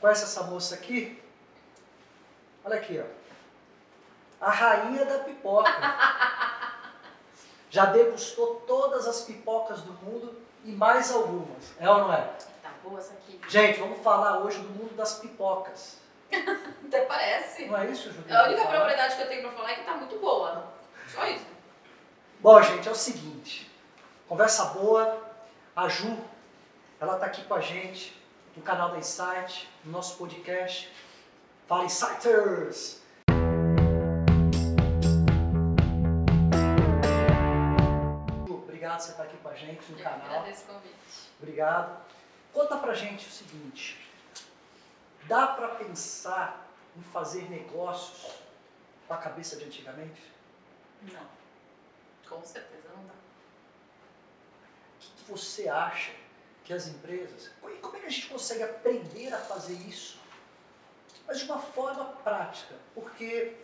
Conhece essa moça aqui? Olha aqui, ó. A rainha da pipoca. Já degustou todas as pipocas do mundo e mais algumas. É ou não é? Tá boa essa aqui. Gente, vamos falar hoje do mundo das pipocas. Até parece. Não é isso, Juliana? A única propriedade que eu tenho pra falar é que tá muito boa. Só isso. Bom, gente, é o seguinte. Conversa boa. A Ju, ela tá aqui com a gente no canal da Insight, no nosso podcast. Fala Insighters! Ju, Obrigado por você estar aqui com a gente no Eu canal. agradeço o convite. Obrigado. Conta pra gente o seguinte: dá pra pensar em fazer negócios com a cabeça de antigamente? Não. Com certeza não dá. O que você acha que as empresas. Como é que a gente consegue aprender a fazer isso? Mas de uma forma prática. Porque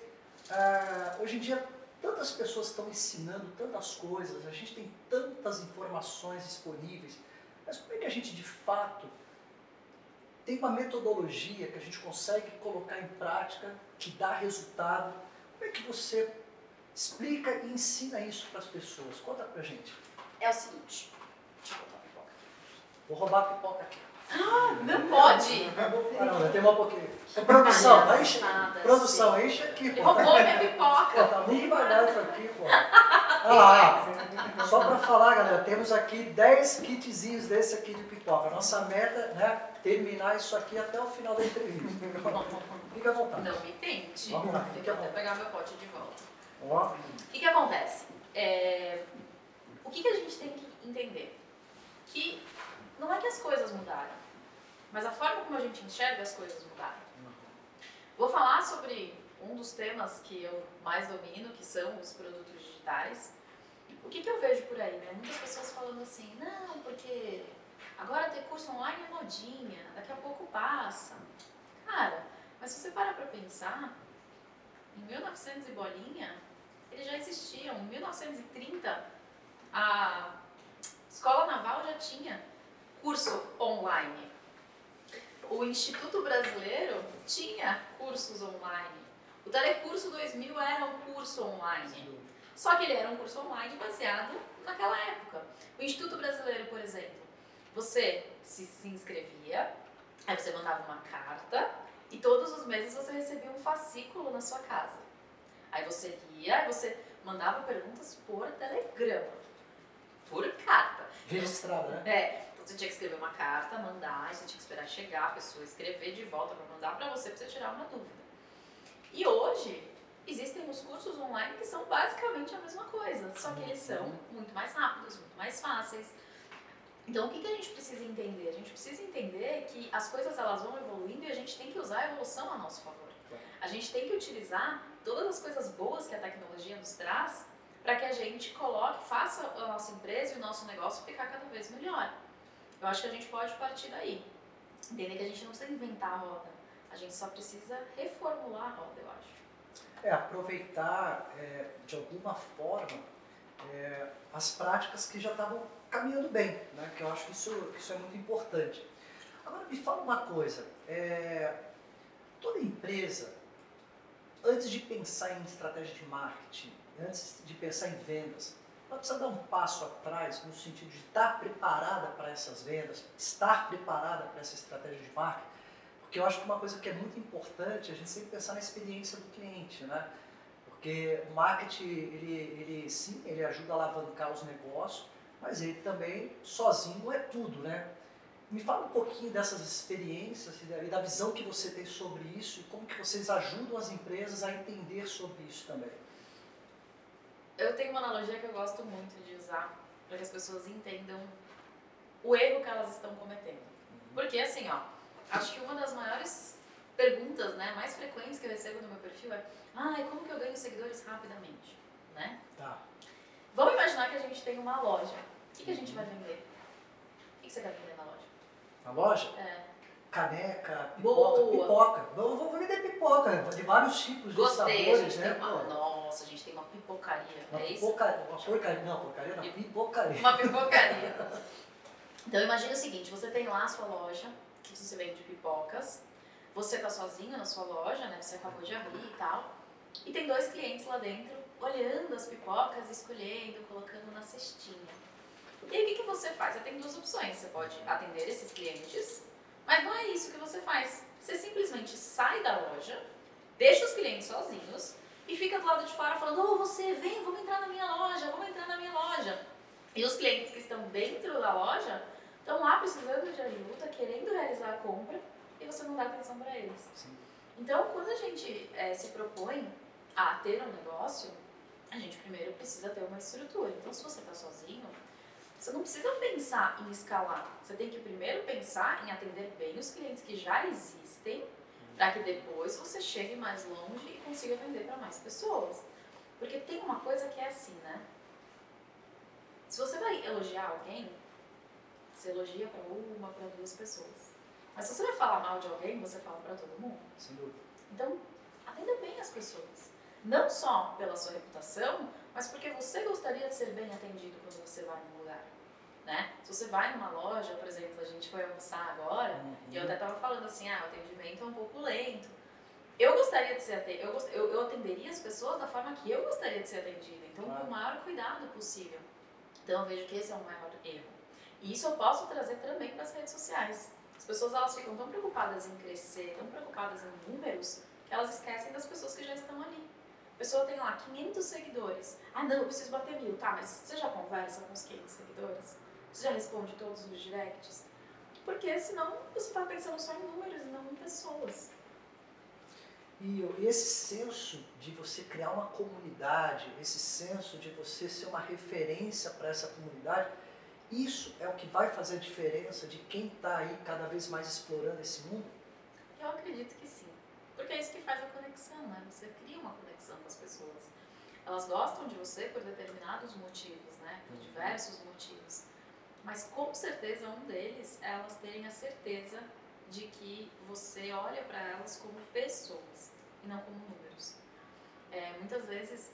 ah, hoje em dia tantas pessoas estão ensinando tantas coisas, a gente tem tantas informações disponíveis. Mas como é que a gente de fato tem uma metodologia que a gente consegue colocar em prática, que dá resultado? Como é que você explica e ensina isso para as pessoas? Conta pra gente. É o seguinte. Deixa eu botar a pipoca. Vou roubar a pipoca aqui. Não pode! Caramba, tem uma pouquinho. Produção, vai encher. Palhaçada, Produção, enche aqui, pô. roubou minha Pô, pipoca. tá muito isso aqui, pô. Olha lá, ó. só pra falar, galera, temos aqui 10 kitzinhos desse aqui de pipoca. Nossa meta, né, terminar isso aqui até o final da entrevista. Fica à vontade. Não me tente. Vamos lá, fica à vou até vontade. pegar meu pote de volta. Ó, O que, que acontece? É, O que, que a gente tem que entender? Que não é que as coisas mudaram, mas a forma como a gente enxerga as coisas mudaram. Vou falar sobre um dos temas que eu mais domino, que são os produtos digitais. O que, que eu vejo por aí, né? Muitas pessoas falando assim, não, porque agora ter curso online é modinha, daqui a pouco passa. Cara, mas se você parar pra pensar, em 1900 e bolinha, eles já existiam. Em 1930, a Escola Naval já tinha curso online. O Instituto Brasileiro tinha cursos online. O Telecurso 2000 era um curso online. Só que ele era um curso online baseado naquela época. O Instituto Brasileiro, por exemplo, você se, se inscrevia, aí você mandava uma carta e todos os meses você recebia um fascículo na sua casa. Aí você lia, aí você mandava perguntas por telegrama, por carta. registrado, né? É, você tinha que escrever uma carta, mandar, você tinha que esperar chegar a pessoa, escrever de volta para mandar para você, para você tirar uma dúvida. E hoje, existem os cursos online que são basicamente a mesma coisa, só que eles são muito mais rápidos, muito mais fáceis. Então, o que, que a gente precisa entender? A gente precisa entender que as coisas elas vão evoluindo e a gente tem que usar a evolução a nosso favor. A gente tem que utilizar todas as coisas boas que a tecnologia nos traz para que a gente coloque, faça a nossa empresa e o nosso negócio ficar cada vez melhor. Eu acho que a gente pode partir daí. Entender que a gente não precisa inventar a roda, a gente só precisa reformular a roda, eu acho. É, aproveitar é, de alguma forma é, as práticas que já estavam caminhando bem, né? que eu acho que isso, isso é muito importante. Agora me fala uma coisa, é, toda empresa, antes de pensar em estratégia de marketing, antes de pensar em vendas, ela precisa dar um passo atrás no sentido de estar preparada para essas vendas, estar preparada para essa estratégia de marketing, porque eu acho que uma coisa que é muito importante é a gente sempre pensar na experiência do cliente, né? Porque o marketing, ele, ele sim, ele ajuda a alavancar os negócios, mas ele também sozinho é tudo, né? Me fala um pouquinho dessas experiências e da visão que você tem sobre isso e como que vocês ajudam as empresas a entender sobre isso também. Eu tenho uma analogia que eu gosto muito de usar para que as pessoas entendam o erro que elas estão cometendo. Porque assim, ó, acho que uma das maiores perguntas, né, mais frequentes que eu recebo no meu perfil é: "Ai, como que eu ganho seguidores rapidamente?", né? Tá. Vamos imaginar que a gente tem uma loja. O que, que a gente vai vender? O que, que você quer vender na loja? Na loja, É, caneca, pipoca, Boa. pipoca. Eu vou vender pipoca, de vários tipos de gostei, a sabores, né? uma. Nossa, a gente tem uma pipocaria. Uma é isso? pipocaria, uma porcaria, não, porcaria não, pipocaria. Uma pipocaria. Então imagine o seguinte, você tem lá a sua loja, que você vende pipocas, você tá sozinho na sua loja, né? Você acabou de abrir e tal. E tem dois clientes lá dentro olhando as pipocas, escolhendo, colocando na cestinha. E aí o que, que você faz? Você tem duas opções. Você pode atender esses clientes, mas não é isso que você faz. Você simplesmente sai da loja, deixa os clientes sozinhos e fica do lado de fora falando: Ô, oh, você, vem, vamos entrar na minha loja, vamos entrar na minha loja. E os clientes que estão dentro da loja estão lá precisando de ajuda, querendo realizar a compra e você não dá atenção para eles. Sim. Então, quando a gente é, se propõe a ter um negócio, a gente primeiro precisa ter uma estrutura. Então, se você está sozinho, você não precisa pensar em escalar. Você tem que primeiro pensar em atender bem os clientes que já existem, para que depois você chegue mais longe e consiga vender para mais pessoas. Porque tem uma coisa que é assim, né? Se você vai elogiar alguém, você elogia para uma, para duas pessoas. Mas se você vai falar mal de alguém, você fala para todo mundo. Sem dúvida. Então, atenda bem as pessoas. Não só pela sua reputação, mas porque você gostaria de ser bem atendido quando você vai lugar. Né? Se você vai numa loja, por exemplo, a gente foi almoçar agora, uhum. e eu até estava falando assim, ah, o atendimento é um pouco lento. Eu gostaria de ser atendido, eu, eu, eu atenderia as pessoas da forma que eu gostaria de ser atendida, então claro. com o maior cuidado possível. Então eu vejo que esse é o maior erro. E isso eu posso trazer também para as redes sociais. As pessoas elas ficam tão preocupadas em crescer, tão preocupadas em números, que elas esquecem das pessoas que já estão ali. A pessoa tem lá 500 seguidores. Ah, não, eu preciso bater mil. Tá, mas você já conversa com os 500 seguidores? Você já responde todos os directs? Porque senão você está pensando só em números e não em pessoas. E esse senso de você criar uma comunidade, esse senso de você ser uma referência para essa comunidade, isso é o que vai fazer a diferença de quem está aí cada vez mais explorando esse mundo? Eu acredito que sim. Porque é isso que faz a conexão, né? Você cria uma conexão com as pessoas. Elas gostam de você por determinados motivos, né? Por uhum. diversos motivos. Mas com certeza um deles é elas terem a certeza de que você olha para elas como pessoas e não como números. É, muitas vezes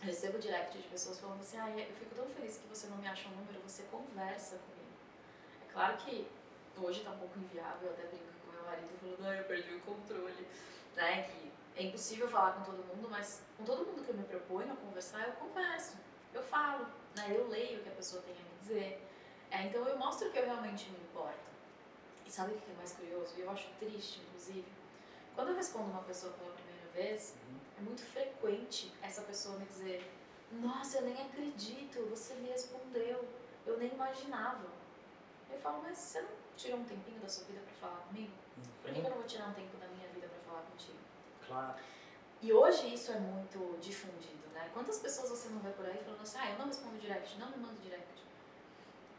eu recebo direct de pessoas falando assim: ah, eu fico tão feliz que você não me acha um número, você conversa comigo. É claro que hoje está um pouco inviável, eu até brinco com meu marido falando: ah, eu perdi o controle. Né? Que é impossível falar com todo mundo, mas com todo mundo que eu me proponho a conversar, eu converso, eu falo, né? eu leio o que a pessoa tem a me dizer. É, então eu mostro que eu realmente me importo. E sabe o que é mais curioso? E eu acho triste, inclusive. Quando eu respondo uma pessoa pela primeira vez, uhum. é muito frequente essa pessoa me dizer: Nossa, eu nem acredito, você me respondeu, eu nem imaginava. Eu falo, mas você não tirou um tempinho da sua vida para falar comigo? Uhum. Por que eu não vou tirar um tempo da minha vida para falar contigo? Claro. E hoje isso é muito difundido, né? Quantas pessoas você não vê por aí falando assim: Ah, eu não respondo direct, não me mando direct.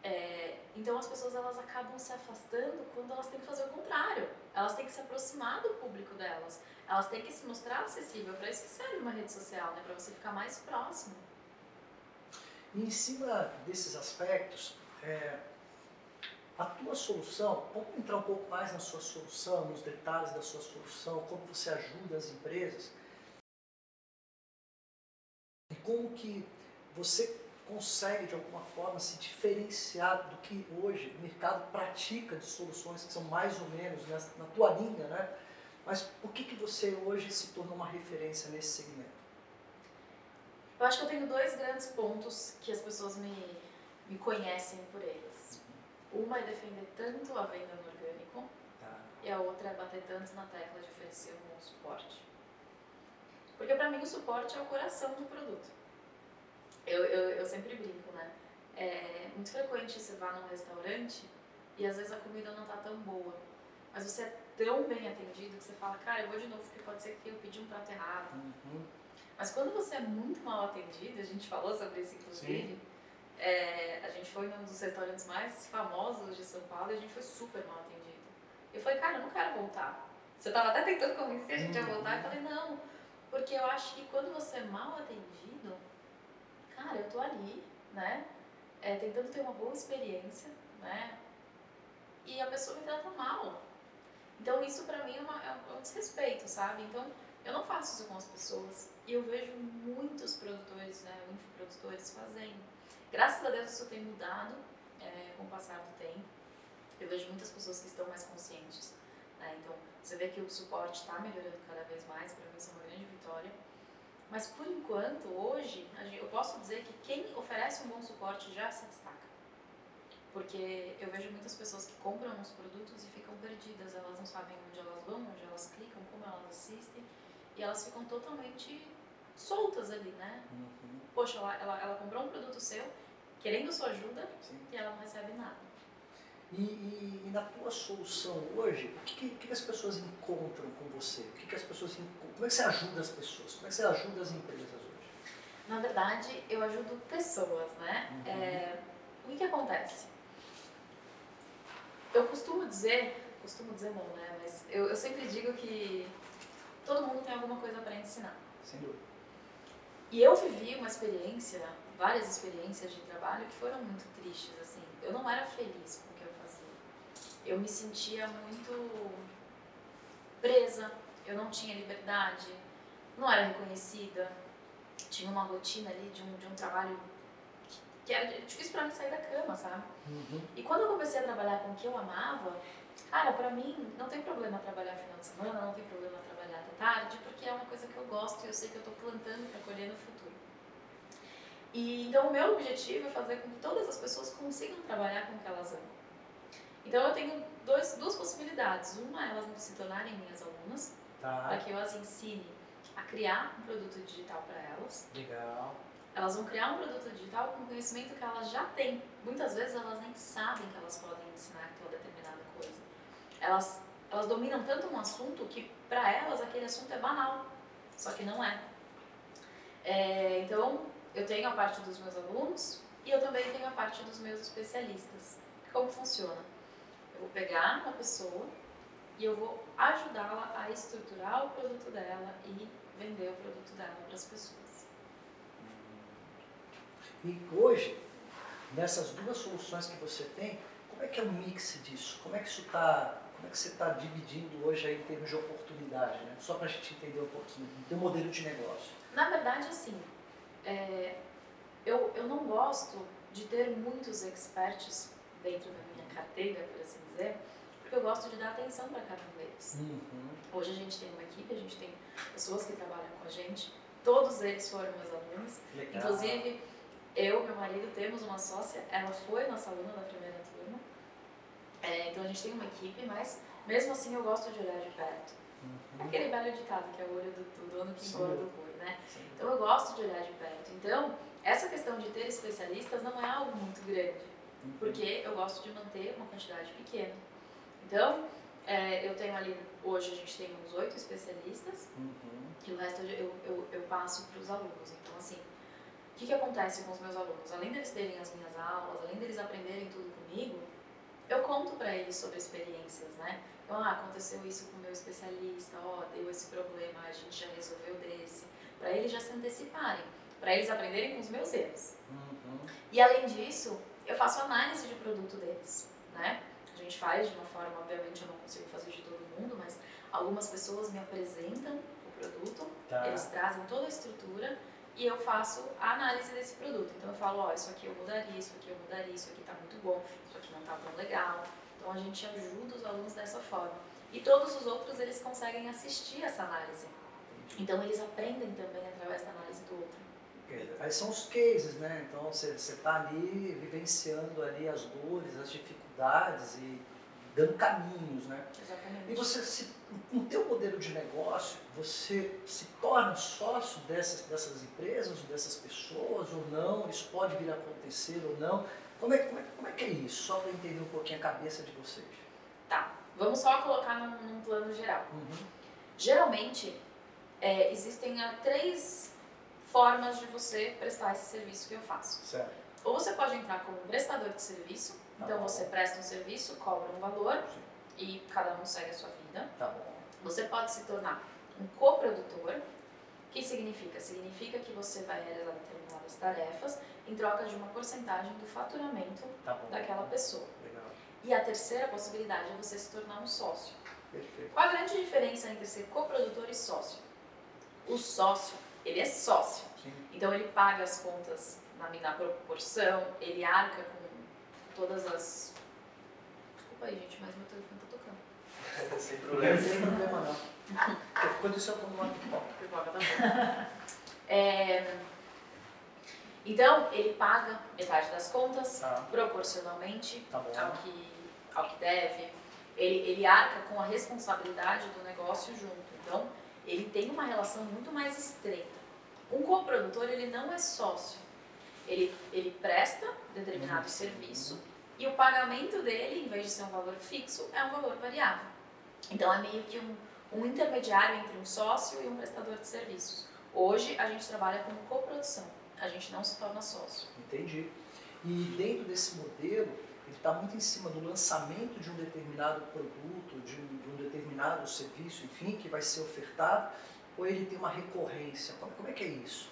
É, então as pessoas elas acabam se afastando quando elas têm que fazer o contrário. Elas têm que se aproximar do público delas. Elas têm que se mostrar acessível. Para isso que serve uma rede social, né? Para você ficar mais próximo. E em cima desses aspectos, é, a tua solução, vamos entrar um pouco mais na sua solução, nos detalhes da sua solução, como você ajuda as empresas e como que você consegue de alguma forma se diferenciar do que hoje o mercado pratica de soluções que são mais ou menos nessa, na tua linha, né? Mas por que, que você hoje se tornou uma referência nesse segmento? Eu acho que eu tenho dois grandes pontos que as pessoas me, me conhecem por eles. Uma é defender tanto a venda no orgânico tá. e a outra é bater tanto na tecla de oferecer um bom suporte. Porque para mim o suporte é o coração do produto. Eu, eu, eu sempre brinco, né? É muito frequente você vá num restaurante e às vezes a comida não tá tão boa, mas você é tão bem atendido que você fala, cara, eu vou de novo porque pode ser que eu pedi um prato errado. Uhum. Mas quando você é muito mal atendido, a gente falou sobre isso inclusive, é, a gente foi num dos restaurantes mais famosos de São Paulo e a gente foi super mal atendido. Eu falei, cara, eu não quero voltar. Você tava até tentando convencer a gente a voltar, eu falei, não, porque eu acho que quando você é mal atendido, cara, eu tô ali, né? É, tentando ter uma boa experiência, né? E a pessoa me trata mal. Então isso pra mim é, uma, é um desrespeito, sabe? Então eu não faço isso com as pessoas. E eu vejo muitos produtores, né, infoprodutores fazendo. Graças a Deus isso tem mudado é, com o passar do tempo. Eu vejo muitas pessoas que estão mais conscientes Né? Então, você vê que o suporte está melhorando cada vez mais, para mim isso é uma grande vitória. Mas por enquanto, hoje, eu posso dizer que quem oferece um bom suporte já se destaca. Porque eu vejo muitas pessoas que compram os produtos e ficam perdidas, elas não sabem onde elas vão, onde elas clicam, como elas assistem, e elas ficam totalmente soltas ali, né? Uhum. Poxa, ela, ela, ela, comprou um produto seu, querendo sua ajuda, Sim. e ela não recebe nada. E, e, e, na tua solução hoje, o que, que, as pessoas encontram com você? O que, que as pessoas Como é que você ajuda as pessoas? Como é que você ajuda as empresas hoje? Na verdade, eu ajudo pessoas, né? Uhum. É, o que, que acontece? Eu costumo dizer, costumo dizer não, né? Mas eu, eu sempre digo que todo mundo tem alguma coisa para ensinar. Sem dúvida. E eu vivi uma experiência, várias experiências de trabalho que foram muito tristes, assim. Eu não era feliz eu me sentia muito presa, eu não tinha liberdade, não era reconhecida, tinha uma rotina ali de um, de um trabalho que era difícil para mim sair da cama, sabe? Uhum. E quando eu comecei a trabalhar com o que eu amava, cara, para mim não tem problema trabalhar final de semana, não tem problema trabalhar até tarde, porque é uma coisa que eu gosto e eu sei que eu estou plantando para colher no futuro. E então o meu objetivo é fazer com que todas as pessoas consigam trabalhar com o que elas amam. Então eu tenho dois, duas possibilidades. Uma, elas se tornarem minhas alunas, tá. para que eu as ensine a criar um produto digital para elas. Legal. Elas vão criar um produto digital com conhecimento que elas já têm. Muitas vezes elas nem sabem que elas podem ensinar aquela determinada coisa. Elas, elas dominam tanto um assunto que para elas aquele assunto é banal, só que não é. é. Então, eu tenho a parte dos meus alunos e eu também tenho a parte dos meus especialistas. Como funciona? Vou pegar uma pessoa e eu vou ajudá-la a estruturar o produto dela e vender o produto dela para as pessoas. E hoje, nessas duas soluções que você tem, como é que é o mix disso? Como é que isso está como é que você está dividindo hoje aí em termos de oportunidade, né? Só para a gente entender um pouquinho do modelo de negócio. Na verdade, assim, é, eu, eu não gosto de ter muitos experts dentro da carteira, por assim dizer, porque eu gosto de dar atenção para cada um deles. Uhum. Hoje a gente tem uma equipe, a gente tem pessoas que trabalham com a gente, todos eles foram meus alunos, Legal. inclusive eu e meu marido temos uma sócia, ela foi nossa aluna da primeira turma. É, então a gente tem uma equipe, mas mesmo assim eu gosto de olhar de perto. Uhum. Aquele velho ditado que é o olho do, do dono que engorda o boi, né? Sim. Então eu gosto de olhar de perto. Então, essa questão de ter especialistas não é algo muito grande. Porque eu gosto de manter uma quantidade pequena. Então, é, eu tenho ali, hoje a gente tem uns oito especialistas, uhum. e o resto eu, eu, eu passo para os alunos. Então, assim, que, que acontece com os meus alunos? Além deles terem as minhas aulas, além deles aprenderem tudo comigo, eu conto para eles sobre experiências, né? Então, ah, aconteceu isso com o meu especialista, ó, oh, deu esse problema, a gente já resolveu desse. Para eles já se anteciparem, para eles aprenderem com os meus erros. Uhum. E além disso, eu faço análise de produto deles, né? A gente faz de uma forma, obviamente eu não consigo fazer de todo mundo, mas algumas pessoas me apresentam o produto, tá. eles trazem toda a estrutura e eu faço a análise desse produto. Então eu falo, ó, isso aqui eu mudaria, isso aqui eu mudaria, isso aqui está muito bom, isso aqui não está tão legal. Então a gente ajuda os alunos dessa forma. E todos os outros eles conseguem assistir essa análise. Então eles aprendem também através da análise do outro. Aí são os cases, né? Então você está ali vivenciando ali as dores, as dificuldades e dando caminhos, né? Exatamente. E você, se, com o teu modelo de negócio, você se torna sócio dessas, dessas empresas, dessas pessoas ou não? Isso pode vir a acontecer ou não? Como é, como é, como é que é isso? Só para entender um pouquinho a cabeça de vocês. Tá, vamos só colocar num, num plano geral. Uhum. Geralmente, é, existem três formas de você prestar esse serviço que eu faço. Certo. Ou você pode entrar como prestador de serviço, Tá então bom. você presta um serviço, cobra um valor Sim. e cada um segue a sua vida. Tá bom. Você pode se tornar um coprodutor. Que significa? Significa que você vai realizar determinadas tarefas em troca de uma porcentagem do faturamento tá daquela pessoa. Legal. E a terceira possibilidade é você se tornar um sócio. Perfeito. Qual a grande diferença entre ser coprodutor e sócio? O sócio, ele é sócio. Sim. Então ele paga as contas na, na proporção, ele arca com todas as. Desculpa aí, gente, mas meu telefone tá tocando. Sem problema. tem problema não. Aconteceu com uma pipoca. Pipoca tá bom. É, então, ele paga metade das contas, Tá, proporcionalmente tá ao que, ao que deve. Ele, ele arca com a responsabilidade do negócio junto. Então, ele tem uma relação muito mais estreita. Um coprodutor, ele não é sócio. Ele, ele presta determinado Uhum. serviço e o pagamento dele, em vez de ser um valor fixo, é um valor variável. Então, é meio que um, um intermediário entre um sócio e um prestador de serviços. Hoje, a gente trabalha como coprodução. A gente não se torna sócio. Entendi. E dentro desse modelo, ele está muito em cima do lançamento de um determinado produto, de um, de um determinado serviço, enfim, que vai ser ofertado, ou ele tem uma recorrência? Como, como é que é isso?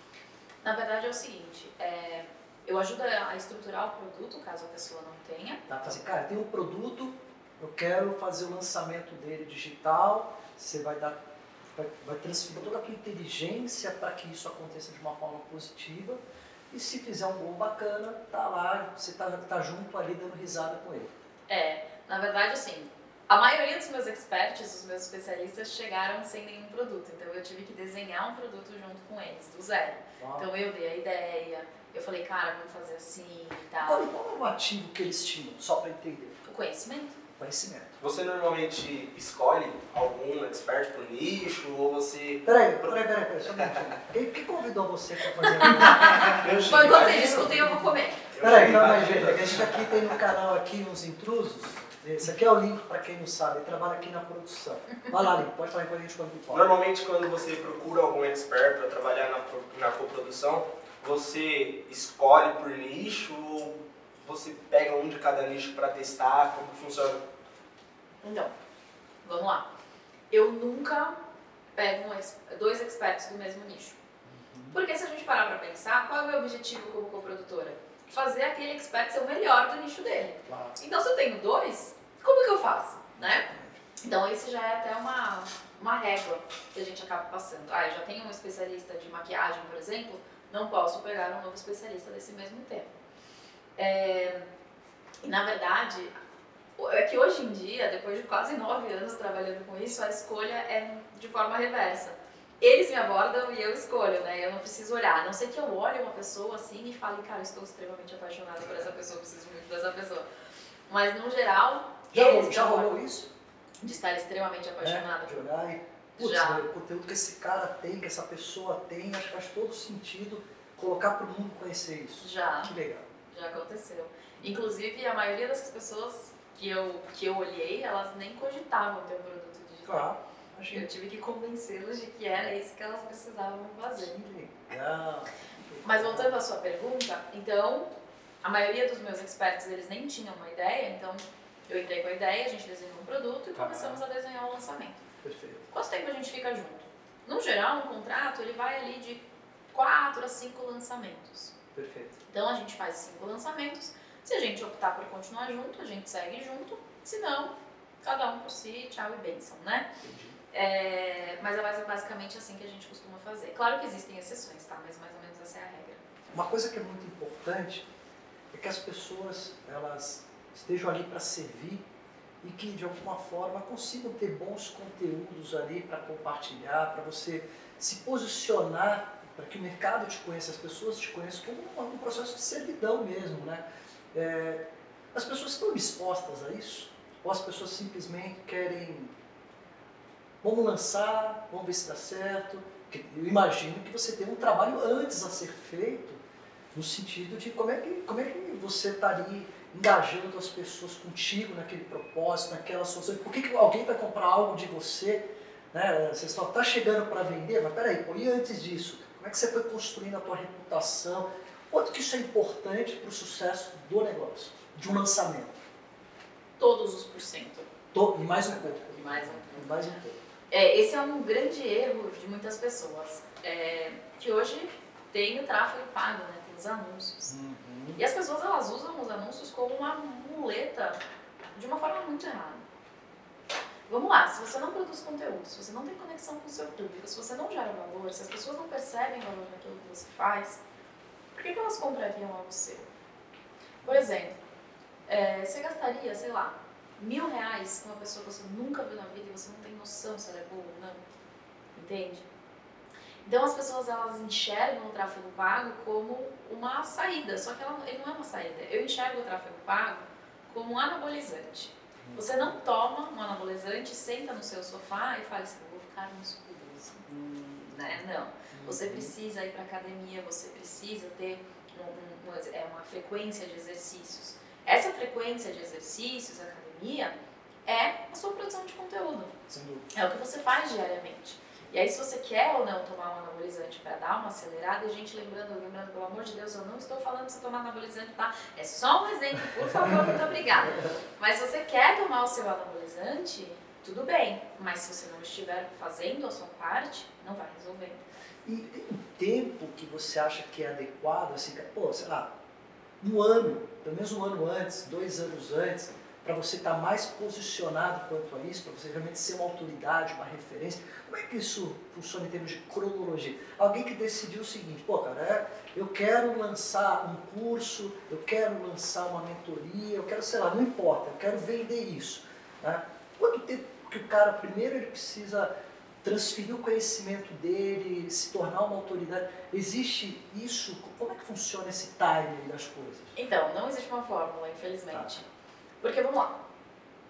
Na verdade é o seguinte, é, eu ajudo a estruturar o produto, caso a pessoa não tenha. Tá? Assim, cara, tem um produto, eu quero fazer o lançamento dele digital, você vai dar vai, vai transferir toda a tua inteligência para que isso aconteça de uma forma positiva. E se fizer um gol bacana, tá lá, você tá, tá junto ali dando risada com ele. É, na verdade assim, a maioria dos meus experts, os meus especialistas, chegaram sem nenhum produto. Então eu tive que desenhar um produto junto com eles, do zero. Uau. Então eu dei a ideia, eu falei, cara, vamos fazer assim e tal. Qual, qual é o ativo que eles tinham, só para entender? O conhecimento. Conhecimento. Você normalmente escolhe algum expert por nicho ou você. Peraí, peraí, peraí, peraí, só um minutinho. Quem, quem convidou você para fazer isso? Enquanto vocês discutem, eu vou comer. Peraí, calma aí, gente. A gente aqui tem no canal aqui uns intrusos. Esse aqui é o Link, para quem não sabe, ele trabalha aqui na produção. Vai lá, Link, pode falar com a gente quando pode. Normalmente, quando você procura algum expert para trabalhar na, na coprodução, você escolhe por nicho ou você pega um de cada nicho para testar como funciona? Então, vamos lá. Eu nunca pego um dois experts do mesmo nicho. Porque se a gente parar pra pensar, qual é o meu objetivo como coprodutora? Fazer aquele expert ser o melhor do nicho dele. Claro. Então, se eu tenho dois, como que eu faço, né? Então, esse já é até uma, uma régua que a gente acaba passando. Ah, eu já tenho um especialista de maquiagem, por exemplo, não posso pegar um novo especialista desse mesmo tema. É, na verdade, é que hoje em dia, depois de quase nove anos trabalhando com isso, a escolha é de forma reversa. Eles me abordam e eu escolho, né? Eu não preciso olhar. A não ser que eu olhe uma pessoa assim e fale, cara, estou extremamente apaixonada por essa pessoa, preciso muito dessa pessoa. Mas, no geral, Já, rolou, já rolou isso? de estar extremamente apaixonada. É, de olhar e, putz, Já. o conteúdo que esse cara tem, que essa pessoa tem, acho que faz todo sentido colocar para o mundo conhecer isso. Já, Que legal. já aconteceu. Inclusive, a maioria dessas pessoas que eu, que eu olhei, elas nem cogitavam ter um produto digital. Claro. Achei Eu tive que convencê-las de que era isso que elas precisavam fazer. que legal. Mas voltando à sua pergunta, então, a maioria dos meus experts, eles nem tinham uma ideia, então eu entrei com a ideia, a gente desenhou um produto e Tá. começamos a desenhar o lançamento. Perfeito. Quanto tempo a gente fica junto? No geral, um contrato, ele vai ali de 4 a 5 lançamentos. Perfeito. Então a gente faz cinco lançamentos. Se a gente optar por continuar junto, a gente segue junto. Se não, cada um por si, tchau e bênção, né? Entendi. É, mas é basicamente assim que a gente costuma fazer. Claro que existem exceções, tá? Mas mais ou menos essa é a regra. Uma coisa que é muito importante é que as pessoas elas estejam ali para servir e que de alguma forma consigam ter bons conteúdos ali para compartilhar, para você se posicionar, para que o mercado te conheça, as pessoas te conheçam como um, processo de servidão mesmo, né? É, as pessoas estão dispostas a isso? Ou as pessoas simplesmente querem vamos lançar, vamos ver se dá certo? Eu imagino que você tem um trabalho antes a ser feito no sentido de como é que, como é que você está ali engajando as pessoas contigo naquele propósito, naquela solução. Por que, que alguém vai comprar algo de você? Né? Você só está chegando para vender, mas peraí, pô, e antes disso? Como é que você foi construindo a tua reputação? Quanto que isso é importante para o sucesso do negócio, de um lançamento? Todos os porcento. E mais um pouco. E mais um E mais um pouco. É, esse é um grande erro de muitas pessoas. é, que hoje tem o tráfego pago, né? Tem os anúncios. E as pessoas elas usam os anúncios como uma muleta de uma forma muito errada. Vamos lá, se você não produz conteúdo, se você não tem conexão com o seu público, se você não gera valor, se as pessoas não percebem valor naquilo que você faz, por que, que elas comprariam algo seu? Por exemplo, é, você gastaria, sei lá, mil reais com uma pessoa que você nunca viu na vida e você não tem noção se ela é boa ou não. Entende? Então as pessoas elas enxergam o tráfego pago como uma saída, só que ela, ele não é uma saída. Eu enxergo o tráfego pago como um anabolizante. Você não toma um anabolizante, senta no seu sofá e fala assim, vou ficar musculoso. Hum, né? Não. Você precisa ir para academia, você precisa ter um, um, é uma frequência de exercícios. Essa frequência de exercícios, academia, é a sua produção de conteúdo. É o que você faz diariamente. E aí, se você quer ou não tomar um anabolizante para dar uma acelerada, e gente lembrando, lembrando, pelo amor de Deus, eu não estou falando você tomar anabolizante, tá? É só um exemplo, por favor, muito obrigada. Mas se você quer tomar o seu anabolizante, tudo bem. Mas se você não estiver fazendo a sua parte, não vai resolver. E um tempo que você acha que é adequado, assim, pô, sei lá, um ano, pelo menos um ano antes, dois anos antes, para você estar tá mais posicionado quanto a isso, para você realmente ser uma autoridade, uma referência. Como é que isso funciona em termos de cronologia? Alguém que decidiu o seguinte, pô, cara, é, eu quero lançar um curso, eu quero lançar uma mentoria, eu quero, sei lá, não importa, eu quero vender isso. Né? Quanto tempo que o cara, primeiro, ele precisa transferir o conhecimento dele, se tornar uma autoridade. Existe isso? Como é que funciona esse timing das coisas? Então, não existe uma fórmula, infelizmente. Tá. Porque, vamos lá,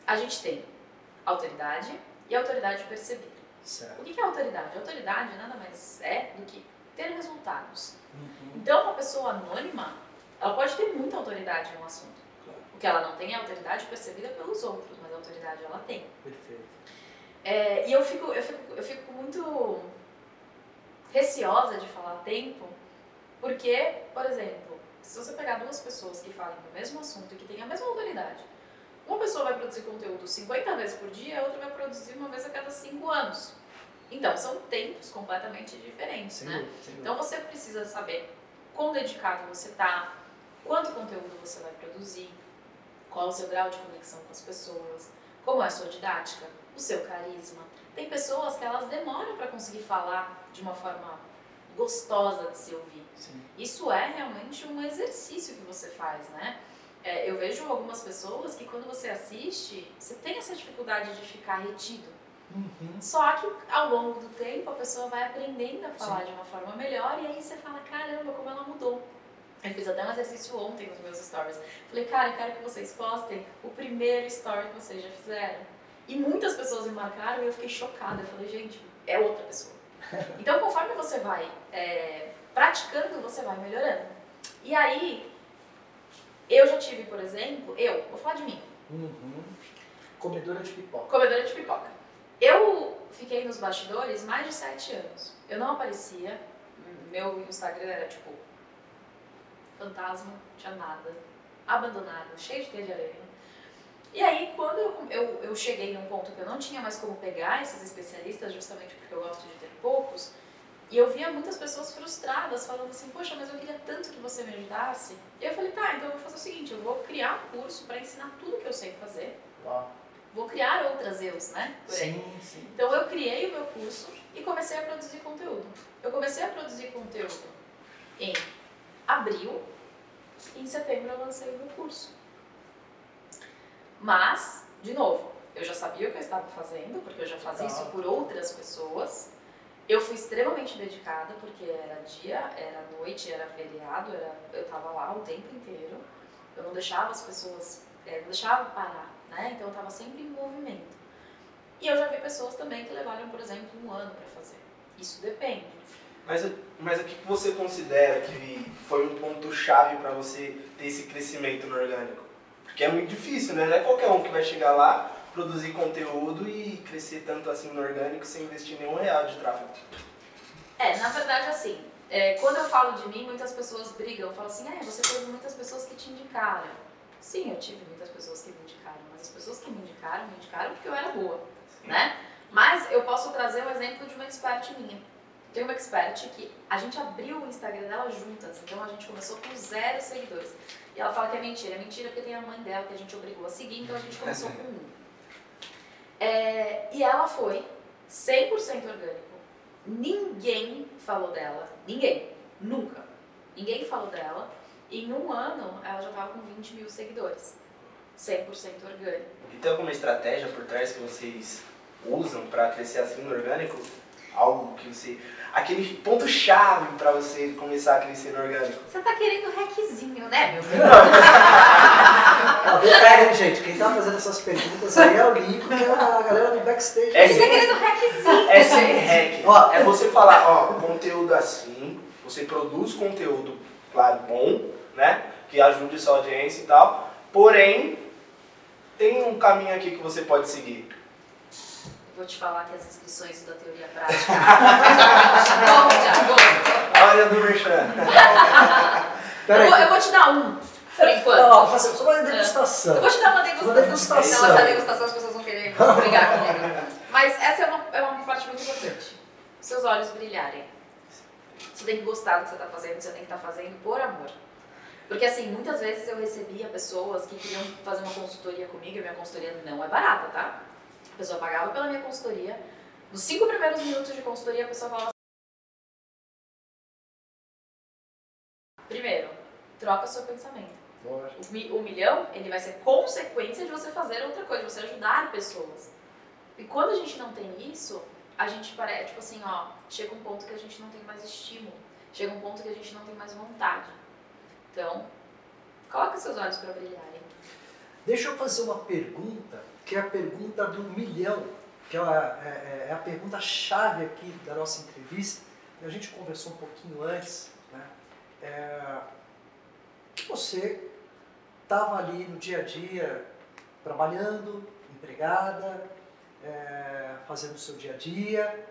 a gente tem autoridade e autoridade percebida. Certo. O que é autoridade? Autoridade nada mais é do que ter resultados. Uhum. Então, uma pessoa anônima, ela pode ter muita autoridade em um assunto. Claro. O que ela não tem é autoridade percebida pelos outros, mas a autoridade ela tem. Perfeito. É, e eu fico, eu, fico, eu fico muito receosa de falar tempo, porque, por exemplo, se você pegar duas pessoas que falem do mesmo assunto e que têm a mesma autoridade, uma pessoa vai produzir conteúdo 50 vezes por dia, a outra vai produzir uma vez a cada 5 anos. Então, são tempos completamente diferentes, sim, né? Sim. Então, você precisa saber quão dedicado você está, quanto conteúdo você vai produzir, qual o seu grau de conexão com as pessoas, como é a sua didática, o seu carisma. Tem pessoas que elas demoram para conseguir falar de uma forma gostosa de se ouvir. Sim. Isso é realmente um exercício que você faz, né? É, eu vejo algumas pessoas que quando você assiste, você tem essa dificuldade de ficar retido. Uhum. Só que ao longo do tempo a pessoa vai aprendendo a falar Sim. de uma forma melhor e aí você fala, caramba, como ela mudou. Eu fiz até um exercício ontem nos meus stories. Falei, cara, eu quero que vocês postem o primeiro story que vocês já fizeram. E muitas pessoas me marcaram e eu fiquei chocada. Eu falei, gente, é outra pessoa. Então, conforme você vai é, praticando, você vai melhorando. E aí, eu já tive, por exemplo, eu, vou falar de mim. Uhum. Comedora de pipoca. Comedora de pipoca. Eu fiquei nos bastidores mais de sete anos. Eu não aparecia. Meu Instagram era tipo fantasma, tinha nada, abandonado, cheio de teia de aranha. E aí, quando eu, eu, eu, cheguei num ponto que eu não tinha mais como pegar esses especialistas, justamente porque eu gosto de ter poucos, e eu via muitas pessoas frustradas falando assim: Poxa, mas eu queria tanto que você me ajudasse. E eu falei: Tá, então eu vou fazer o seguinte: eu vou criar um curso para ensinar tudo que eu sei fazer. Uau. Vou criar outras eus, né? Sim, sim. Então eu criei o meu curso e comecei a produzir conteúdo. Eu comecei a produzir conteúdo em abril e em setembro eu lancei o meu curso. Mas, de novo, eu já sabia o que eu estava fazendo, porque eu já fazia isso por outras pessoas. Eu fui extremamente dedicada, porque era dia, era noite, era feriado, era, eu estava lá o tempo inteiro. Eu não deixava as pessoas, é, não deixava parar, né? Então eu estava sempre em movimento. E eu já vi pessoas também que levaram, por exemplo, um ano para fazer. Isso depende. Mas, mas o que você considera que foi um ponto-chave para você ter esse crescimento no orgânico? Porque é muito difícil, né? Não é qualquer um que vai chegar lá, produzir conteúdo e crescer tanto assim no orgânico sem investir nenhum real de tráfego. É, na verdade, assim, é, quando eu falo de mim, muitas pessoas brigam, falam assim, é, você teve muitas pessoas que te indicaram. Sim, eu tive muitas pessoas que me indicaram, mas as pessoas que me indicaram, me indicaram porque eu era boa, Sim. né? Mas eu posso trazer o um exemplo de uma expert minha. Tem uma expert que a gente abriu o Instagram dela juntas, então a gente começou com zero seguidores. E ela fala que é mentira. É mentira porque tem a mãe dela que a gente obrigou a seguir, então a gente começou com um. É, e ela foi 100% orgânico. Ninguém falou dela. Ninguém. Nunca. Ninguém falou dela. E em um ano ela já estava com 20 mil seguidores. 100% orgânico. E tem alguma estratégia por trás que vocês usam para crescer assim no orgânico? Algo que você. Aquele ponto-chave para você começar a crescer no orgânico? Você tá querendo hackzinho, né, meu filho? Ah, pega, gente, quem tá fazendo essas perguntas aí é o Lico, que é a galera do backstage. É querendo hackzinho. É sem hack. Ó. É você falar, ó, conteúdo assim, você produz conteúdo, claro, bom, né? Que ajude sua audiência e tal. Porém, tem um caminho aqui que você pode seguir. Vou te falar que as inscrições da teoria prática. Bom, de agosto. A hora do merchan. Eu vou, eu vou te dar um, por enquanto. Não, ó, faça só uma degustação. Eu vou te dar uma degustação. Uma degustação. Não, essa degustação as pessoas vão querer brigar comigo. Mas essa é uma, é uma parte muito importante. Seus olhos brilharem. Você tem que gostar do que você está fazendo, você tem que estar fazendo por amor. Porque assim, muitas vezes eu recebia pessoas que queriam fazer uma consultoria comigo, e minha consultoria não é barata, tá? A pessoa pagava pela minha consultoria. Nos cinco primeiros minutos de consultoria, a pessoa falava assim, Primeiro, troca seu pensamento. O, mi- o milhão, ele vai ser consequência de você fazer outra coisa, de você ajudar pessoas. E quando a gente não tem isso, a gente parece, tipo assim, ó, chega um ponto que a gente não tem mais estímulo. Chega um ponto que a gente não tem mais vontade. Então, coloca seus olhos para brilharem. Deixa eu fazer uma pergunta, que é a pergunta do milhão, que é a, é- é a pergunta-chave aqui da nossa entrevista. A gente conversou um pouquinho antes, né? É, que você estava ali no dia a dia, trabalhando, empregada, é, fazendo o seu dia a dia,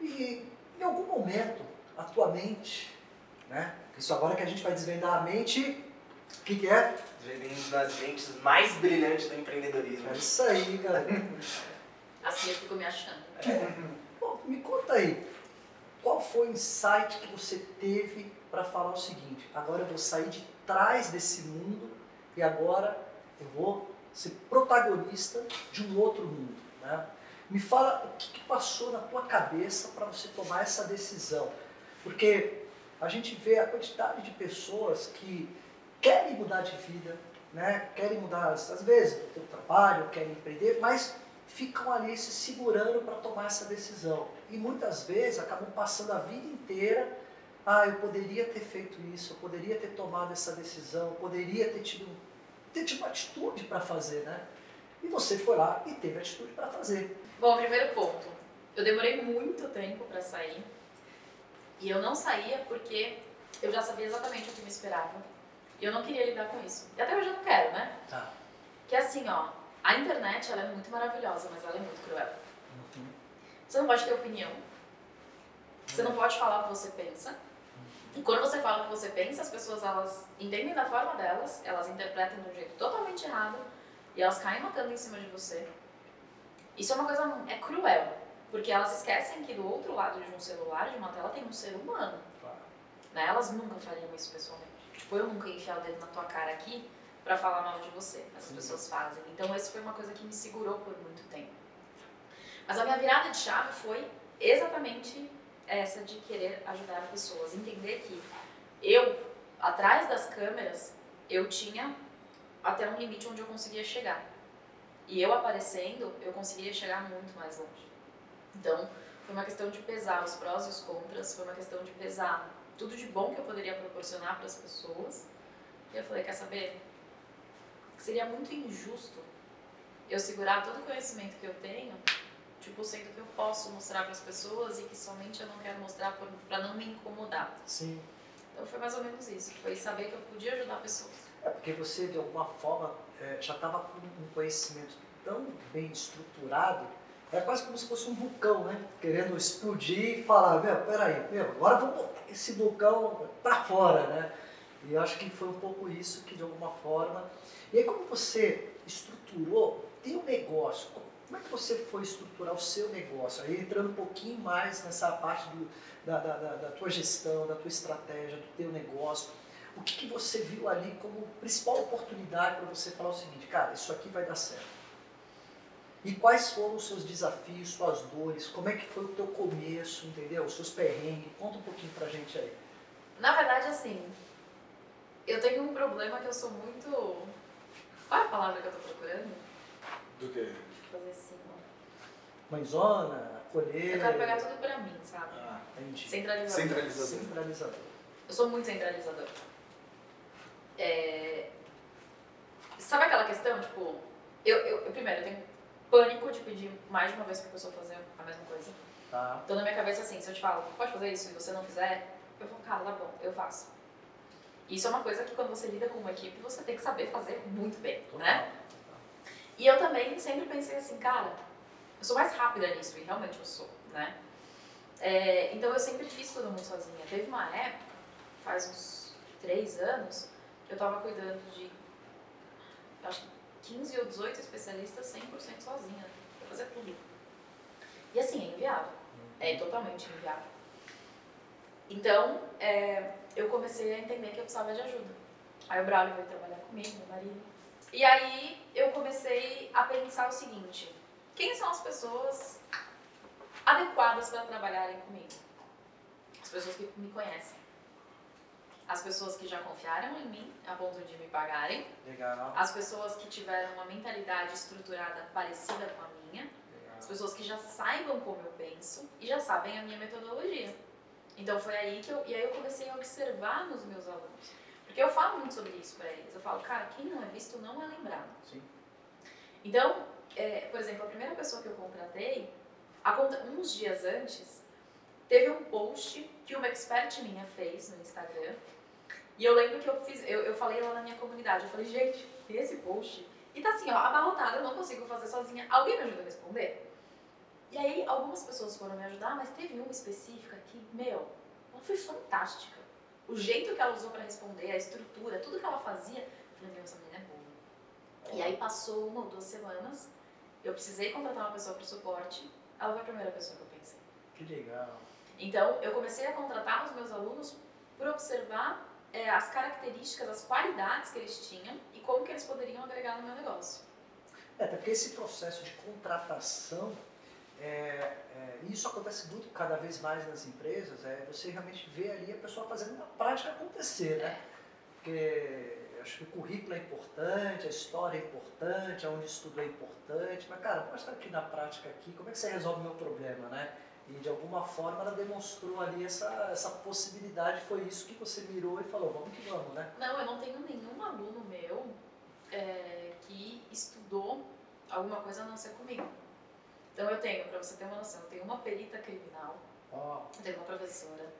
e em algum momento a tua mente, né? Isso agora que a gente vai desvendar a mente, o que, que é? Vivendo das mentes mais brilhantes do empreendedorismo. É isso aí, galera. Assim eu fico me achando. Bom, me conta aí, qual foi o insight que você teve para falar o seguinte: agora eu vou sair de trás desse mundo e agora eu vou ser protagonista de um outro mundo. Né? Me fala o que, que passou na tua cabeça para você tomar essa decisão, porque a gente vê a quantidade de pessoas que querem mudar de vida, né? querem mudar às vezes o teu trabalho, querem empreender, mas ficam ali se segurando para tomar essa decisão. E muitas vezes acabam passando a vida inteira, ah, eu poderia ter feito isso, eu poderia ter tomado essa decisão, eu poderia ter tido, ter tido uma atitude para fazer, né? E você foi lá e teve atitude para fazer. Bom, primeiro ponto. Eu demorei muito tempo para sair. E eu não saía porque eu já sabia exatamente o que me esperava. E eu não queria lidar com isso. E até hoje eu não quero, né? Tá. Que assim, ó, a internet ela é muito maravilhosa, mas ela é muito cruel. Uhum. Você não pode ter opinião. Você não pode falar o que você pensa. E quando você fala o que você pensa, as pessoas elas entendem da forma delas, elas interpretam de um jeito totalmente errado e elas caem matando em cima de você. Isso é uma coisa é cruel, porque elas esquecem que do outro lado de um celular, de uma tela, tem um ser humano. Claro. Né? Elas nunca fariam isso pessoalmente. Tipo, eu nunca ia enfiar o dedo na tua cara aqui pra falar mal de você. As Sim. pessoas fazem. Então, isso foi uma coisa que me segurou por muito tempo. Mas a minha virada de chave foi exatamente essa de querer ajudar pessoas. Entender que eu, atrás das câmeras, eu tinha até um limite onde eu conseguia chegar. E eu aparecendo, eu conseguiria chegar muito mais longe. Então, foi uma questão de pesar os prós e os contras, foi uma questão de pesar tudo de bom que eu poderia proporcionar para as pessoas. E eu falei, quer saber? Seria muito injusto eu segurar todo o conhecimento que eu tenho, tipo, sendo que eu posso mostrar para as pessoas e que somente eu não quero mostrar para não me incomodar. Sim. Então foi mais ou menos isso, foi saber que eu podia ajudar pessoas. É porque você, de alguma forma, é, já estava com um conhecimento tão bem estruturado, era quase como se fosse um vulcão, né? Querendo explodir e falar, meu, peraí, meu, agora vamos botar esse vulcão para fora, né? E eu acho que foi um pouco isso que, de alguma forma... E aí, como você estruturou teu negócio, como é que você foi estruturar o seu negócio? Aí, entrando um pouquinho mais nessa parte do, da, da, da, da tua gestão, da tua estratégia, do teu negócio, o que, que você viu ali como principal oportunidade para você falar o seguinte, cara, isso aqui vai dar certo? E quais foram os seus desafios, suas dores, como é que foi o teu começo, entendeu? Os seus perrengues, conta um pouquinho pra gente aí. Na verdade, assim, eu tenho um problema que eu sou muito Qual é a palavra que eu tô procurando? Do quê? Fazer assim, ó. Mãezona, acolher. Eu quero pegar tudo pra mim, sabe? Ah, Entendi. Centralizador. centralizador. Centralizador. Eu sou muito centralizador. É... Sabe aquela questão, tipo, eu, eu, eu, primeiro eu tenho pânico de pedir mais de uma vez pra pessoa fazer a mesma coisa. Tá. Então na minha cabeça assim, se eu te falo, pode fazer isso e você não fizer, eu falo, cara, tá bom, eu faço. Isso é uma coisa que quando você lida com uma equipe, você tem que saber fazer muito bem, Total. né? E eu também sempre pensei assim, cara, eu sou mais rápida nisso, e realmente eu sou, né? É, então eu sempre fiz todo mundo sozinha. Teve uma época, faz uns três anos, que eu tava cuidando de, acho que 15 ou 18 especialistas 100% sozinha, pra fazer tudo. E assim, é inviável. É totalmente inviável. Então, é, eu comecei a entender que eu precisava de ajuda. Aí o Braulio veio trabalhar comigo, meu marido. E aí eu comecei a pensar o seguinte: quem são as pessoas adequadas para trabalharem comigo? As pessoas que me conhecem. As pessoas que já confiaram em mim a ponto de me pagarem. Legal. As pessoas que tiveram uma mentalidade estruturada parecida com a minha. Legal. As pessoas que já saibam como eu penso e já sabem a minha metodologia. Então foi aí que eu. E aí eu comecei a observar nos meus alunos. Porque eu falo muito sobre isso para eles. Eu falo, cara, quem não é visto não é lembrado. Sim. Então, é, por exemplo, a primeira pessoa que eu contratei, conta- uns dias antes, teve um post que uma expert minha fez no Instagram. E eu lembro que eu fiz, eu, eu falei lá na minha comunidade, eu falei, gente, esse post. E tá assim, ó, abarrotado, eu não consigo fazer sozinha. Alguém me ajuda a responder? E aí, algumas pessoas foram me ajudar, mas teve uma específica que, meu, ela foi fantástica. O jeito que ela usou pra responder, a estrutura, tudo que ela fazia, eu falei, meu, essa menina é boa. E aí passou uma ou duas semanas, eu precisei contratar uma pessoa para suporte, ela foi a primeira pessoa que eu pensei. Que legal. Então, eu comecei a contratar os meus alunos por observar é, as características, as qualidades que eles tinham e como que eles poderiam agregar no meu negócio. É, até porque esse processo de contratação, é, é, e isso acontece muito cada vez mais nas empresas, é você realmente vê ali a pessoa fazendo na prática acontecer, né? Porque acho que o currículo é importante, a história é importante, aonde estudo é importante, mas cara, mostra aqui na prática aqui, como é que você resolve o meu problema, né? E de alguma forma ela demonstrou ali essa, essa possibilidade, foi isso que você mirou e falou, vamos que vamos, né? Não, eu não tenho nenhum aluno meu é, que estudou alguma coisa a não ser comigo. Então eu tenho, para você ter uma noção, eu tenho uma perita criminal, Ó, eu tenho uma professora,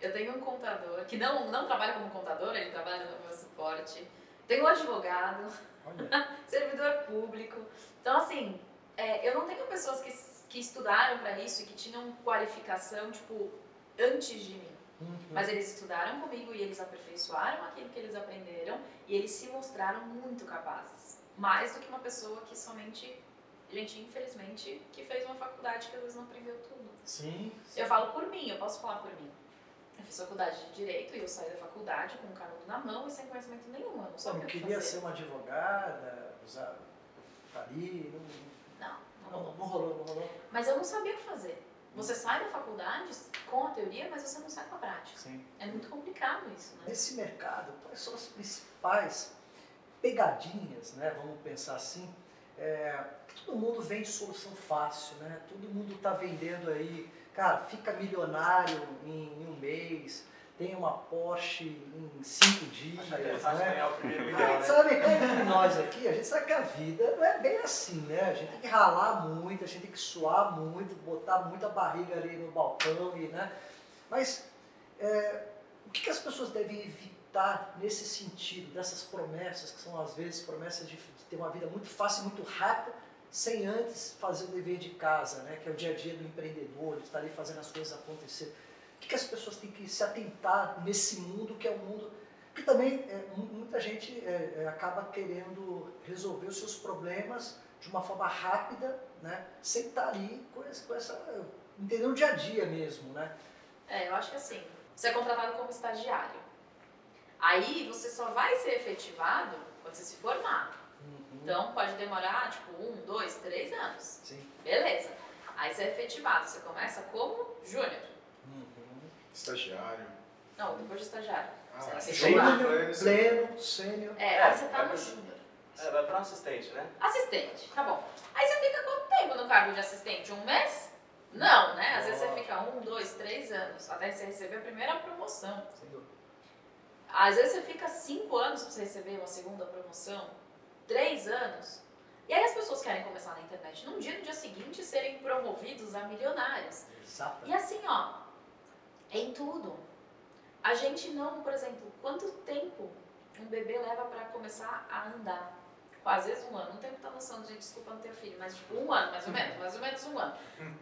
eu tenho um contador, que não, não trabalha como contador, ele trabalha no meu suporte, tenho um advogado, servidor público. Então, assim, é, eu não tenho pessoas que, que estudaram para isso e que tinham qualificação, tipo, antes de mim. uhum. Mas eles estudaram comigo e eles aperfeiçoaram aquilo que eles aprenderam e eles se mostraram muito capazes. Mais do que uma pessoa que somente, gente, infelizmente, que fez uma faculdade que às vezes não aprendeu tudo. sim, sim. Eu falo por mim, eu posso falar por mim. Eu fiz faculdade de Direito e eu saí da faculdade com o canudo na mão e sem conhecimento nenhum. Eu não sabia que queria ser uma advogada, usar tá ali, não, Não, não não, rolou. não rolou, não rolou. Mas eu não sabia o que fazer. Você sai da faculdade com a teoria, mas você não sai com a prática. Sim. É muito complicado isso, né? Nesse mercado, quais são as principais pegadinhas, né? Vamos pensar assim. É, todo mundo vende solução fácil, né? Todo mundo está vendendo aí, cara, fica milionário em, em um mês, tem uma Porsche em cinco dias, é né? ganhar o primeiro A milhão, gente né? sabe que entre nós aqui, a gente sabe que a vida não é bem assim, né? A gente tem que ralar muito, a gente tem que suar muito, botar muita barriga ali no balcão e, né? Mas é, o que, que as pessoas devem evitar nesse sentido, dessas promessas, que são às vezes promessas de ter uma vida muito fácil, muito rápida, sem antes fazer o dever de casa, né? Que é o dia a dia do empreendedor, de estar ali fazendo as coisas acontecer. O que, que as pessoas têm que se atentar nesse mundo que é um mundo que também é, mu- muita gente é, é, acaba querendo resolver os seus problemas de uma forma rápida, né? Sem estar ali com essa, com essa entender o dia a dia mesmo, né? É, eu acho que assim, você é contratado como estagiário. Aí você só vai ser efetivado quando você se formar. Então pode demorar, tipo, um, dois, três anos. Sim. Beleza. Aí você é efetivado. Você começa como júnior. Uhum. Estagiário. Não, depois de estagiário. Ah, Você é pleno, sênior. É, É, aí você tá é no pra- júnior. É, vai pra um assistente, né? Assistente, tá bom. Aí você fica quanto tempo no cargo de assistente? Um mês? Não, né? Às vezes você fica um, dois, três anos, até você receber a primeira promoção. Sem dúvida. Às vezes você fica cinco anos para você receber uma segunda promoção, três anos. E aí as pessoas querem começar na internet num dia, no dia seguinte, serem promovidos a milionários. Exatamente. E assim, ó, em tudo. A gente não, por exemplo, quanto tempo um bebê leva para começar a andar? Às vezes um ano, não tenho muita noção, gente, desculpa não ter filho, mas tipo um ano, mais ou menos, mais ou menos um ano.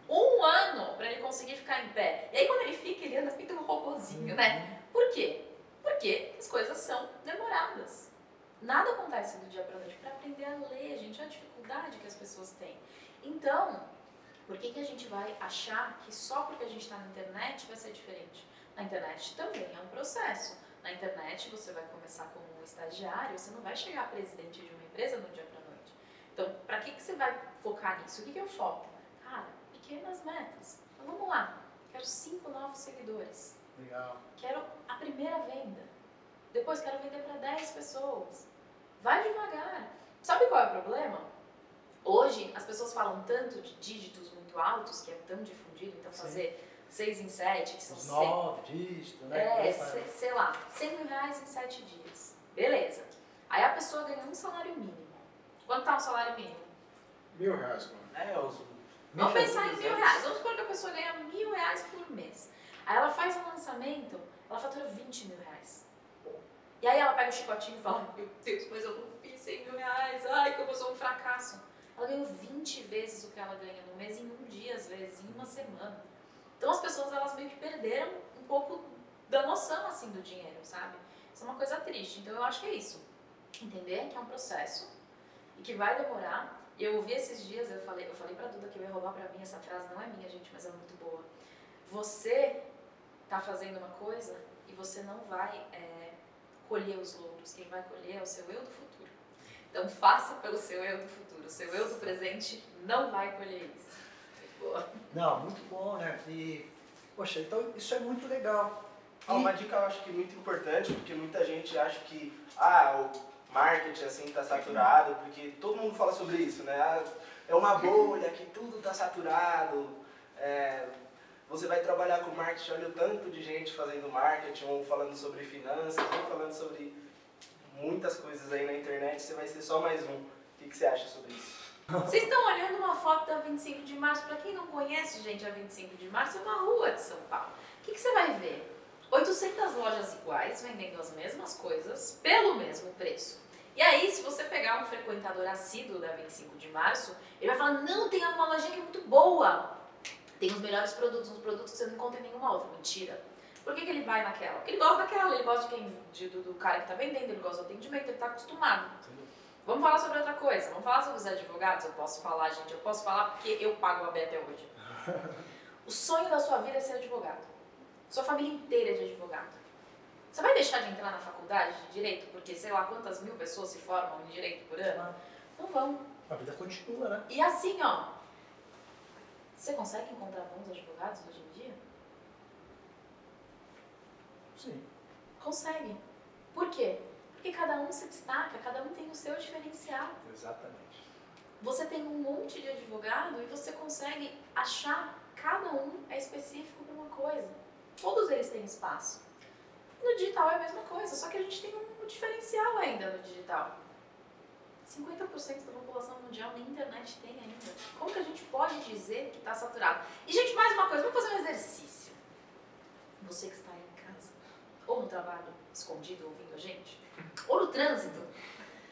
Um ano para ele conseguir ficar em pé. E aí quando ele fica, ele anda feito um robozinho, né? Por quê? Porque as coisas são demoradas. Nada acontece do dia para noite. Para aprender a ler, gente, olha a dificuldade que as pessoas têm. Então, por que, que a gente vai achar que só porque a gente está na internet vai ser diferente? Na internet também é um processo. Na internet você vai começar como um estagiário, você não vai chegar presidente de uma empresa no dia para noite. Então, para que, que você vai focar nisso? O que, que eu foco? Cara, pequenas metas. Então vamos lá. Quero cinco novos seguidores. Legal. Quero a primeira venda. Depois quero vender para 10 pessoas. Vai devagar. Sabe qual é o problema? Hoje as pessoas falam tanto de dígitos muito altos, que é tão difundido, então Sim. fazer 6 em 7, que são Os 100, nove dígitos, né? é, sei lá, 100 mil reais em 7 dias. Beleza. Aí a pessoa ganha um salário mínimo. Quanto tá um salário mínimo? Mil reais, mano. É, os Vamos Mil pensar em mil reais. Vamos supor que a pessoa ganha mil reais por mês. Aí ela faz um lançamento, ela fatura 20 mil reais. E aí ela pega o chicotinho e fala, meu Deus, mas eu não fiz 100 mil reais, ai, que eu sou um fracasso. Ela ganhou 20 vezes o que ela ganha no mês em um dia, às vezes, em uma semana. Então as pessoas, elas meio que perderam um pouco da noção, assim, do dinheiro, sabe? Isso é uma coisa triste. Então eu acho que é isso. Entender que é um processo e que vai demorar. Eu ouvi esses dias, eu falei, eu falei pra Duda que eu ia roubar pra mim, essa frase não é minha, gente, mas é muito boa. Você tá fazendo uma coisa e você não vai é, colher os louros. Quem vai colher é o seu eu do futuro. Então faça pelo seu eu do futuro. O seu eu do presente não vai colher isso. Muito boa. Não, muito bom, né? E, poxa, então isso é muito legal. Ah, uma dica eu acho que muito importante, porque muita gente acha que ah, o marketing assim tá saturado, porque todo mundo fala sobre isso, né? Ah, é uma bolha que tudo tá saturado. é, você vai trabalhar com marketing, olha o tanto de gente fazendo marketing, ou falando sobre finanças, ou falando sobre muitas coisas aí na internet, você vai ser só mais um. O que, que você acha sobre isso? Vocês estão olhando uma foto da 25 de março. Pra quem não conhece, gente, a 25 de março é uma rua de São Paulo. O que, que você vai ver? 800 lojas iguais vendendo as mesmas coisas pelo mesmo preço. E aí, se você pegar um frequentador assíduo da 25 de março, ele vai falar: não, tem uma lojinha que é muito boa. Tem os melhores produtos, uns produtos que você não encontra em nenhuma outra. Mentira. Por que, que ele vai naquela? Porque ele gosta daquela, ele gosta de quem, de- do, do cara que tá vendendo, ele gosta do atendimento, ele tá acostumado. Vamos falar sobre outra coisa. Vamos falar sobre os advogados? Eu posso falar, gente. Eu posso falar porque eu pago a B até hoje. O sonho da sua vida é ser advogado. Sua família inteira é de advogado. Você vai deixar de entrar na faculdade de direito porque sei lá quantas mil pessoas se formam em direito por ano? Não vão. A vida continua, né? E assim, ó. Você consegue encontrar bons advogados hoje em dia? Sim. Consegue. Por quê? Porque cada um se destaca, cada um tem o seu diferencial. Exatamente. Você tem um monte de advogado e você consegue achar cada um é específico para uma coisa. Todos eles têm espaço. No digital é a mesma coisa, só que a gente tem um diferencial ainda no digital. 50% da população mundial nem internet tem ainda. Como que a gente pode dizer que está saturado? E, gente, mais uma coisa, vamos fazer um exercício. Você que está aí em casa, ou no trabalho, escondido, ouvindo a gente, ou no trânsito,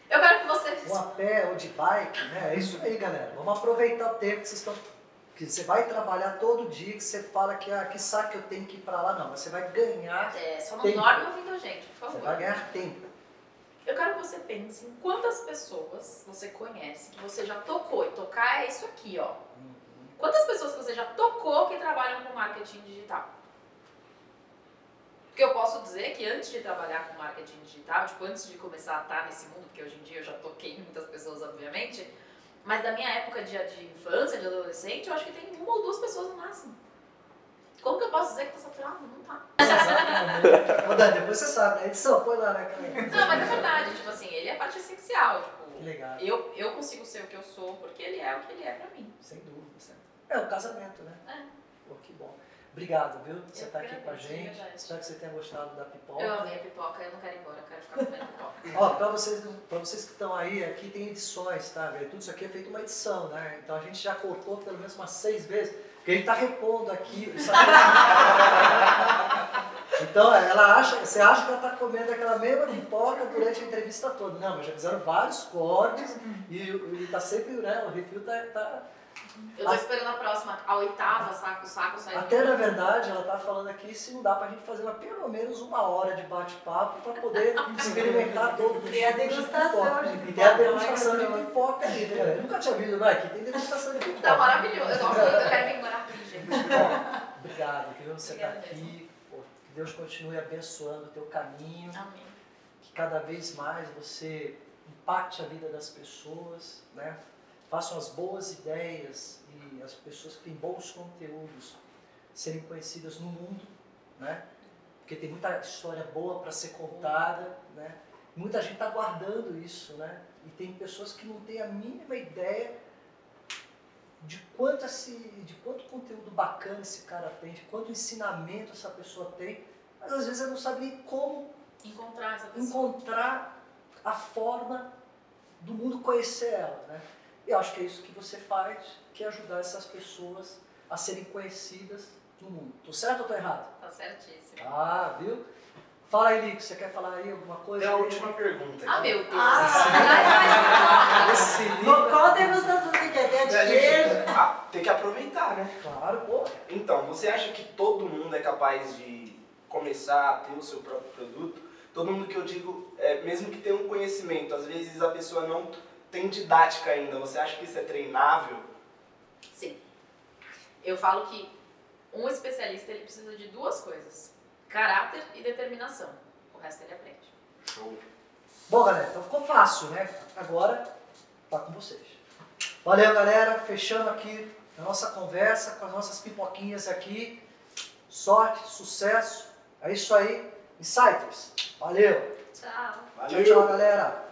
eu quero que você Ou a pé ou de bike, né? É isso aí, galera. Vamos aproveitar o tempo que vocês estão. Que você vai trabalhar todo dia, que você fala que, ah, que saco eu tenho que ir pra lá, não. Mas você vai ganhar, É, só não Tempo. dorme ouvindo a gente, por você favor. vai ganhar tempo. Eu quero que você pense em quantas pessoas você conhece, que você já tocou. E tocar é isso aqui, ó. Quantas pessoas que você já tocou que trabalham com marketing digital? Porque eu posso dizer que antes de trabalhar com marketing digital, tipo, antes de começar a estar nesse mundo, porque hoje em dia eu já toquei muitas pessoas, obviamente, mas da minha época de, de infância, de adolescente, eu acho que tem uma ou duas pessoas no máximo. Eu posso dizer que tá saturado? Não tá. Exatamente. Ô, Dani, depois você sabe, né? Edição, põe lá, né? cara? Não, mas é verdade, tipo assim, ele é parte essencial, tipo, Que legal. Eu, eu consigo ser o que eu sou porque ele é o que ele é pra mim. Sem dúvida. certo. É o casamento, né? É. Pô, que bom. Obrigado, viu? Você Eu tá aqui com a gente. verdade. Espero que você tenha gostado da pipoca. Eu amei a pipoca, eu não quero ir embora, eu quero ficar comendo pipoca. Ó, pra vocês, pra vocês que estão aí, aqui tem edições, tá? Tudo isso aqui é feito uma edição, né? Então a gente já cortou pelo menos umas seis vezes, porque a gente tá repondo aqui. Então ela acha, você acha que ela tá comendo aquela mesma pipoca durante a entrevista toda. Não, mas já fizeram vários cortes e, e tá sempre, né? O refil tá- tá, Eu tô esperando a próxima, a oitava, saco, saco sai Até na verdade, ela tá falando aqui se não dá pra gente fazer uma, pelo menos uma hora de bate-papo pra poder experimentar todo o E a degustação de E tem a degustação de pipoca ali, né? Eu nunca tinha visto, vai, aqui tem degustação de pipoca. Tá maravilhoso, eu, eu quero vir morar aqui, gente. Bom, obrigado, viu? Você tá Obrigada aqui. Pô, que Deus continue abençoando o teu caminho. Amém. que cada vez mais você impacte a vida das pessoas, né? Façam as boas ideias e as pessoas que têm bons conteúdos serem conhecidas no mundo, né? Porque tem muita história boa para ser contada, né? Muita gente está guardando isso, né? E tem pessoas que não têm a mínima ideia de quanto, esse, de quanto conteúdo bacana esse cara tem, de quanto ensinamento essa pessoa tem, mas às vezes ela não sabe nem como Encontrar encontrar a forma do mundo conhecer ela, né? E eu acho que é isso que você faz, que é ajudar essas pessoas a serem conhecidas no mundo. Tô certo ou tô errado? Tá certíssimo. Ah, viu? Fala aí, Lico, você quer falar aí alguma coisa? Tem a última pergunta. Ah, meu Deus. Ah. Traz mais Esse Lico, Qual a degustação você quer? Tem a A de gente- queijo? Ah, tem que aproveitar, né? claro, pô. Então, você acha que todo mundo é capaz de começar a ter o seu próprio produto? Todo mundo que eu digo, é, mesmo que tenha um conhecimento, às vezes a pessoa não tem didática ainda. Você acha que isso é treinável? Sim. Eu falo que um especialista ele precisa de duas coisas: caráter e determinação. O resto ele aprende. Show. Bom, galera, então ficou fácil, né? Agora tá com vocês. Valeu, galera. Fechando aqui a nossa conversa com as nossas pipoquinhas aqui. Sorte, sucesso. É isso aí. Insiders. Valeu. Tchau. Tchau, tchau, galera.